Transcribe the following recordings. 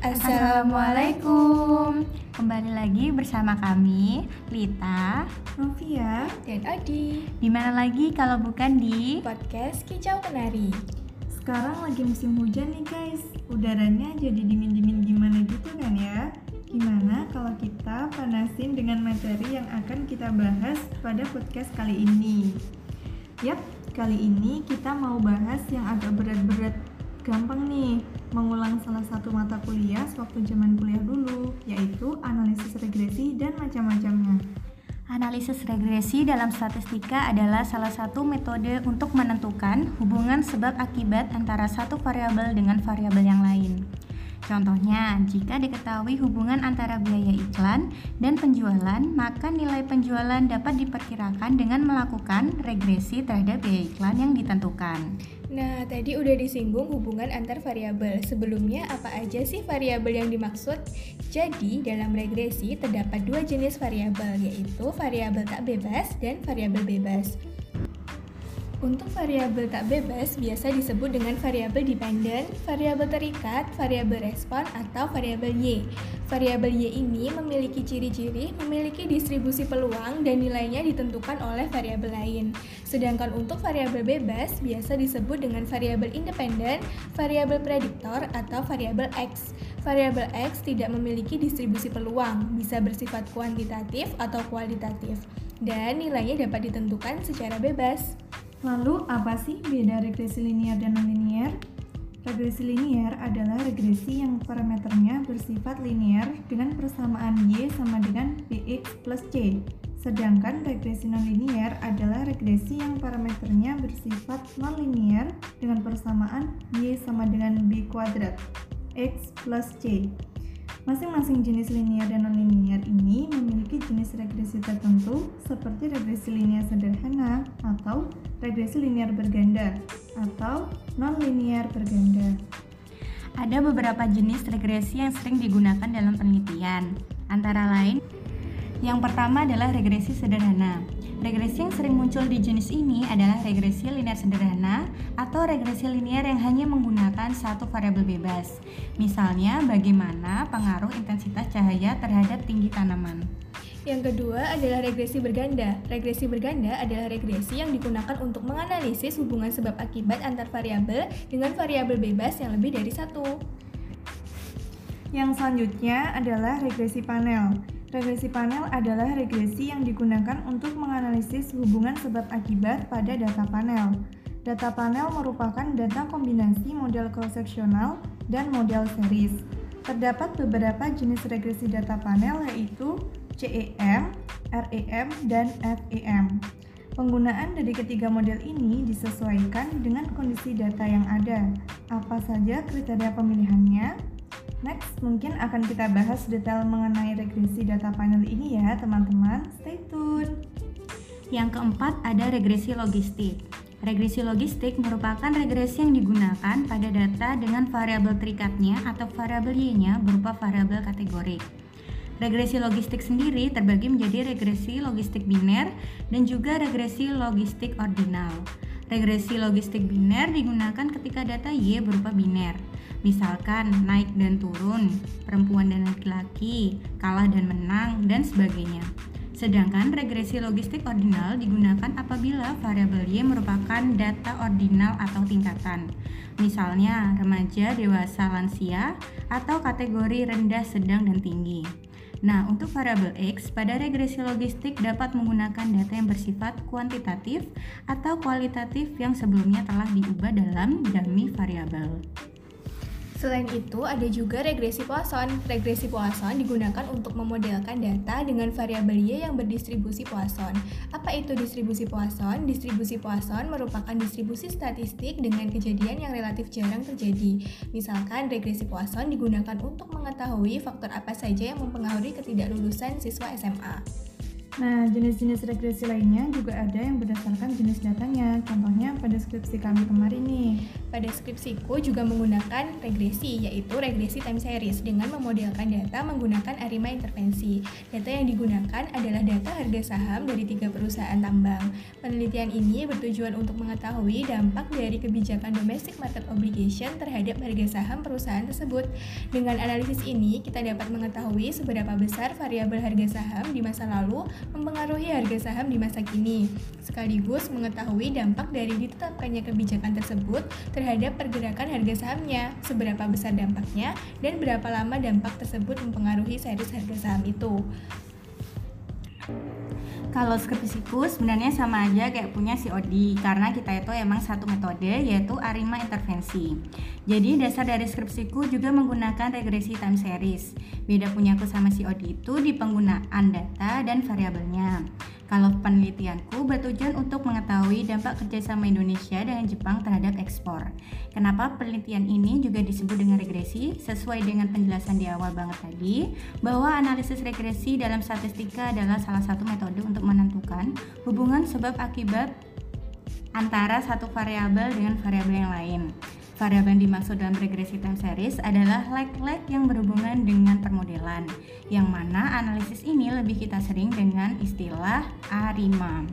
Assalamualaikum. Kembali lagi bersama kami, Lita, Novia, dan Adi. Di mana lagi kalau bukan di podcast Kicau Kenari. Sekarang lagi musim hujan nih guys. Udaranya jadi dingin-dingin gimana gitu kan ya? Gimana kalau kita panasin dengan materi yang akan kita bahas pada podcast kali ini? Yap, kali ini kita mau bahas yang agak berat-berat gampang nih mengulang salah satu mata kuliah waktu zaman kuliah dulu, yaitu analisis regresi dan macam-macamnya. Analisis regresi dalam statistika adalah salah satu metode untuk menentukan hubungan sebab akibat antara satu variabel dengan variabel yang lain. Contohnya, jika diketahui hubungan antara biaya iklan dan penjualan, maka nilai penjualan dapat diperkirakan dengan melakukan regresi terhadap biaya iklan yang ditentukan. Nah, tadi udah disinggung hubungan antar variabel. Sebelumnya, apa aja sih variabel yang dimaksud? Jadi, dalam regresi terdapat dua jenis variabel, yaitu variabel tak bebas dan variabel bebas. Untuk variabel tak bebas biasa disebut dengan variabel dependen, variabel terikat, variabel respon, atau variabel Y. Variabel Y ini memiliki ciri-ciri, memiliki distribusi peluang, dan nilainya ditentukan oleh variabel lain. Sedangkan untuk variabel bebas biasa disebut dengan variabel independen, variabel prediktor, atau variabel X. Variabel X tidak memiliki distribusi peluang, bisa bersifat kuantitatif atau kualitatif, dan nilainya dapat ditentukan secara bebas. Lalu, apa sih beda regresi linear dan nonlinear? Regresi linear adalah regresi yang parameternya bersifat linear dengan persamaan Y sama dengan Bx plus C. Sedangkan regresi nonlinear adalah regresi yang parameternya bersifat nonlinear dengan persamaan Y sama dengan B kuadrat X plus C. Masing-masing jenis linear dan nonlinear ini memiliki jenis regresi tertentu seperti regresi linear sederhana atau regresi linear berganda atau nonlinear berganda. Ada beberapa jenis regresi yang sering digunakan dalam penelitian. Antara lain, yang pertama adalah regresi sederhana. Regresi yang sering muncul di jenis ini adalah regresi linear sederhana atau regresi linear yang hanya menggunakan satu variabel bebas. Misalnya, bagaimana pengaruh intensitas cahaya terhadap tinggi tanaman. Yang kedua adalah regresi berganda. Regresi berganda adalah regresi yang digunakan untuk menganalisis hubungan sebab akibat antar variabel dengan variabel bebas yang lebih dari satu. Yang selanjutnya adalah regresi panel. Regresi panel adalah regresi yang digunakan untuk menganalisis hubungan sebab akibat pada data panel. Data panel merupakan data kombinasi model cross-sectional dan model series. Terdapat beberapa jenis regresi data panel yaitu CEM, REM, dan FEM. Penggunaan dari ketiga model ini disesuaikan dengan kondisi data yang ada. Apa saja kriteria pemilihannya? Mungkin akan kita bahas detail mengenai regresi data panel ini ya, teman-teman. Stay tune. Yang keempat ada regresi logistik. Regresi logistik merupakan regresi yang digunakan pada data dengan variabel terikatnya atau variabel Y-nya berupa variabel kategorik. Regresi logistik sendiri terbagi menjadi regresi logistik biner dan juga regresi logistik ordinal. Regresi logistik biner digunakan ketika data Y berupa biner misalkan naik dan turun, perempuan dan laki-laki, kalah dan menang, dan sebagainya. Sedangkan regresi logistik ordinal digunakan apabila variabel Y merupakan data ordinal atau tingkatan. Misalnya remaja, dewasa, lansia, atau kategori rendah, sedang, dan tinggi. Nah, untuk variabel X, pada regresi logistik dapat menggunakan data yang bersifat kuantitatif atau kualitatif yang sebelumnya telah diubah dalam dummy variabel. Selain itu, ada juga regresi Poisson. Regresi Poisson digunakan untuk memodelkan data dengan variabel Y yang berdistribusi Poisson. Apa itu distribusi Poisson? Distribusi Poisson merupakan distribusi statistik dengan kejadian yang relatif jarang terjadi. Misalkan, regresi Poisson digunakan untuk mengetahui faktor apa saja yang mempengaruhi ketidaklulusan siswa SMA. Nah, jenis-jenis regresi lainnya juga ada yang berdasarkan jenis datanya. Contohnya pada skripsi kami kemarin nih. Pada skripsiku juga menggunakan regresi, yaitu regresi time series dengan memodelkan data menggunakan ARIMA intervensi. Data yang digunakan adalah data harga saham dari tiga perusahaan tambang. Penelitian ini bertujuan untuk mengetahui dampak dari kebijakan domestic market obligation terhadap harga saham perusahaan tersebut. Dengan analisis ini, kita dapat mengetahui seberapa besar variabel harga saham di masa lalu mempengaruhi harga saham di masa kini, sekaligus mengetahui dampak dari ditetapkannya kebijakan tersebut terhadap pergerakan harga sahamnya, seberapa besar dampaknya, dan berapa lama dampak tersebut mempengaruhi series harga saham itu. Kalau skripsiku sebenarnya sama aja kayak punya si Odi karena kita itu emang satu metode yaitu arima intervensi. Jadi dasar dari skripsiku juga menggunakan regresi time series. Beda punya aku sama si Odi itu di penggunaan data dan variabelnya. Kalau penelitianku bertujuan untuk mengetahui dampak kerjasama Indonesia dengan Jepang terhadap ekspor. Kenapa penelitian ini juga disebut dengan regresi? Sesuai dengan penjelasan di awal banget tadi, bahwa analisis regresi dalam statistika adalah salah satu metode untuk menentukan hubungan sebab akibat antara satu variabel dengan variabel yang lain. Variabel yang dimaksud dalam regresi time series adalah lag-lag yang berhubungan dengan permodelan, yang mana analisis ini lebih kita sering dengan istilah ARIMA.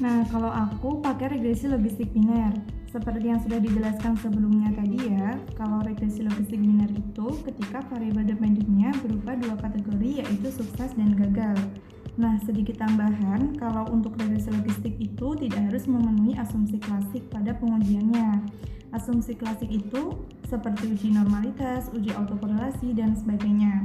Nah, kalau aku pakai regresi logistik biner. Seperti yang sudah dijelaskan sebelumnya tadi ya, kalau regresi logistik biner itu ketika variabel dependentnya berupa dua kategori yaitu sukses dan gagal. Nah, sedikit tambahan, kalau untuk regresi logistik itu tidak harus memenuhi asumsi klasik pada pengujiannya. Asumsi klasik itu seperti uji normalitas, uji autokorelasi, dan sebagainya.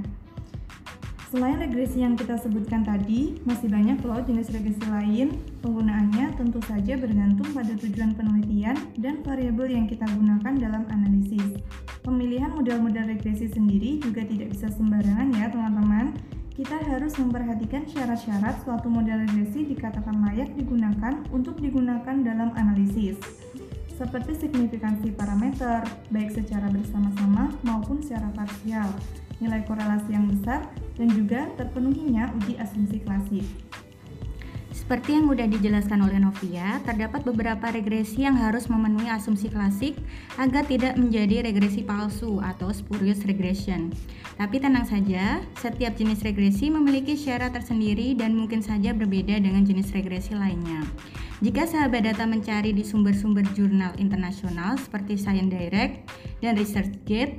Selain regresi yang kita sebutkan tadi, masih banyak loh jenis regresi lain. Penggunaannya tentu saja bergantung pada tujuan penelitian dan variabel yang kita gunakan dalam analisis. Pemilihan model-model regresi sendiri juga tidak bisa sembarangan ya teman-teman. Kita harus memperhatikan syarat-syarat suatu model regresi dikatakan layak digunakan untuk digunakan dalam analisis seperti signifikansi parameter, baik secara bersama-sama maupun secara parsial, nilai korelasi yang besar, dan juga terpenuhinya uji asumsi klasik. Seperti yang sudah dijelaskan oleh Novia, terdapat beberapa regresi yang harus memenuhi asumsi klasik agar tidak menjadi regresi palsu atau spurious regression. Tapi tenang saja, setiap jenis regresi memiliki syarat tersendiri dan mungkin saja berbeda dengan jenis regresi lainnya. Jika sahabat data mencari di sumber-sumber jurnal internasional seperti Science Direct dan ResearchGate,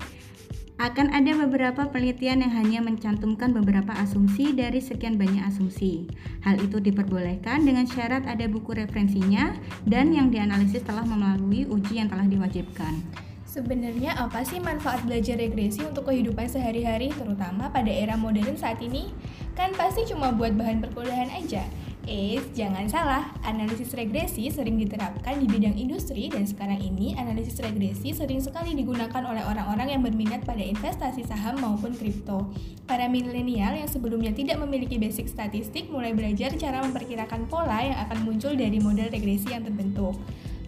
akan ada beberapa penelitian yang hanya mencantumkan beberapa asumsi dari sekian banyak asumsi. Hal itu diperbolehkan dengan syarat ada buku referensinya dan yang dianalisis telah melalui uji yang telah diwajibkan. Sebenarnya apa sih manfaat belajar regresi untuk kehidupan sehari-hari terutama pada era modern saat ini? Kan pasti cuma buat bahan perkuliahan aja. Eh, jangan salah, analisis regresi sering diterapkan di bidang industri dan sekarang ini analisis regresi sering sekali digunakan oleh orang-orang yang berminat pada investasi saham maupun kripto. Para milenial yang sebelumnya tidak memiliki basic statistik mulai belajar cara memperkirakan pola yang akan muncul dari model regresi yang terbentuk.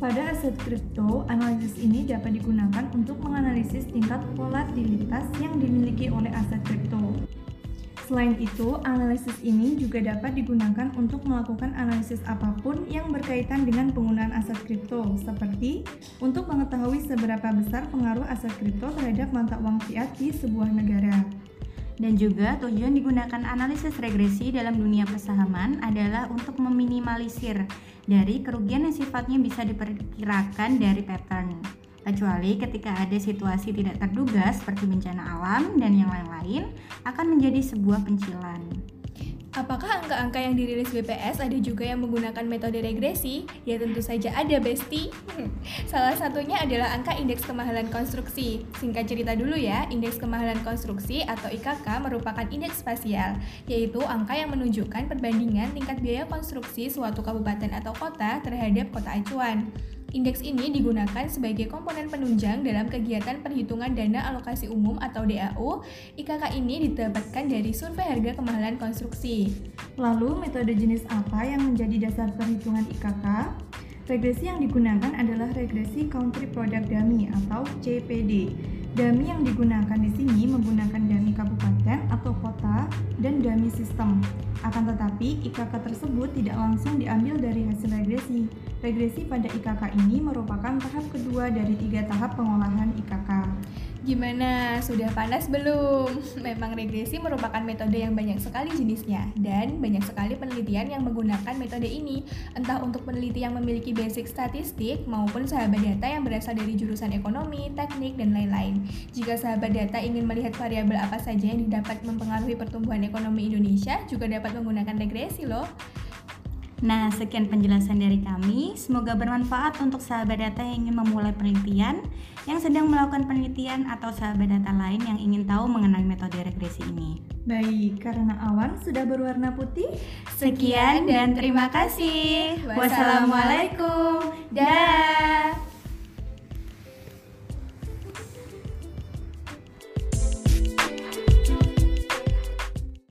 Pada aset kripto, analisis ini dapat digunakan untuk menganalisis tingkat volatilitas yang dimiliki oleh aset kripto. Selain itu, analisis ini juga dapat digunakan untuk melakukan analisis apa pun yang berkaitan dengan penggunaan aset kripto, seperti untuk mengetahui seberapa besar pengaruh aset kripto terhadap mata uang fiat di sebuah negara. Dan juga tujuan digunakan analisis regresi dalam dunia persahaman adalah untuk meminimalisir dari kerugian yang sifatnya bisa diperkirakan dari pattern kecuali ketika ada situasi tidak terduga seperti bencana alam dan yang lain-lain akan menjadi sebuah pencilan. Apakah angka-angka yang dirilis BPS ada juga yang menggunakan metode regresi? Ya tentu saja ada, Besti. Salah satunya adalah angka indeks kemahalan konstruksi. Singkat cerita dulu ya, indeks kemahalan konstruksi atau IKK merupakan indeks spasial, yaitu angka yang menunjukkan perbandingan tingkat biaya konstruksi suatu kabupaten atau kota terhadap kota acuan. Indeks ini digunakan sebagai komponen penunjang dalam kegiatan perhitungan dana alokasi umum atau DAU. IKK ini didapatkan dari survei harga kemahalan konstruksi. Lalu, metode jenis apa yang menjadi dasar perhitungan IKK? Regresi yang digunakan adalah regresi Country Product Dummy atau CPD. Dummy yang digunakan di sini menggunakan dummy kabupaten atau kota dan dummy sistem. Akan tetapi, IKK tersebut tidak langsung diambil dari hasil regresi. Regresi pada IKK ini merupakan tahap kedua dari tiga tahap pengolahan IKK. Gimana? Sudah panas belum? Memang regresi merupakan metode yang banyak sekali jenisnya dan banyak sekali penelitian yang menggunakan metode ini, entah untuk peneliti yang memiliki basic statistik maupun sahabat data yang berasal dari jurusan ekonomi, teknik, dan lain-lain. Jika sahabat data ingin melihat variabel apa saja yang dapat mempengaruhi pertumbuhan ekonomi Indonesia, juga dapat menggunakan regresi loh. Nah, sekian penjelasan dari kami. Semoga bermanfaat untuk sahabat data yang ingin memulai penelitian, yang sedang melakukan penelitian, atau sahabat data lain yang ingin tahu mengenai metode regresi ini. Baik, karena awan sudah berwarna putih, Sekian dan terima kasih. Wassalamualaikum. Dah.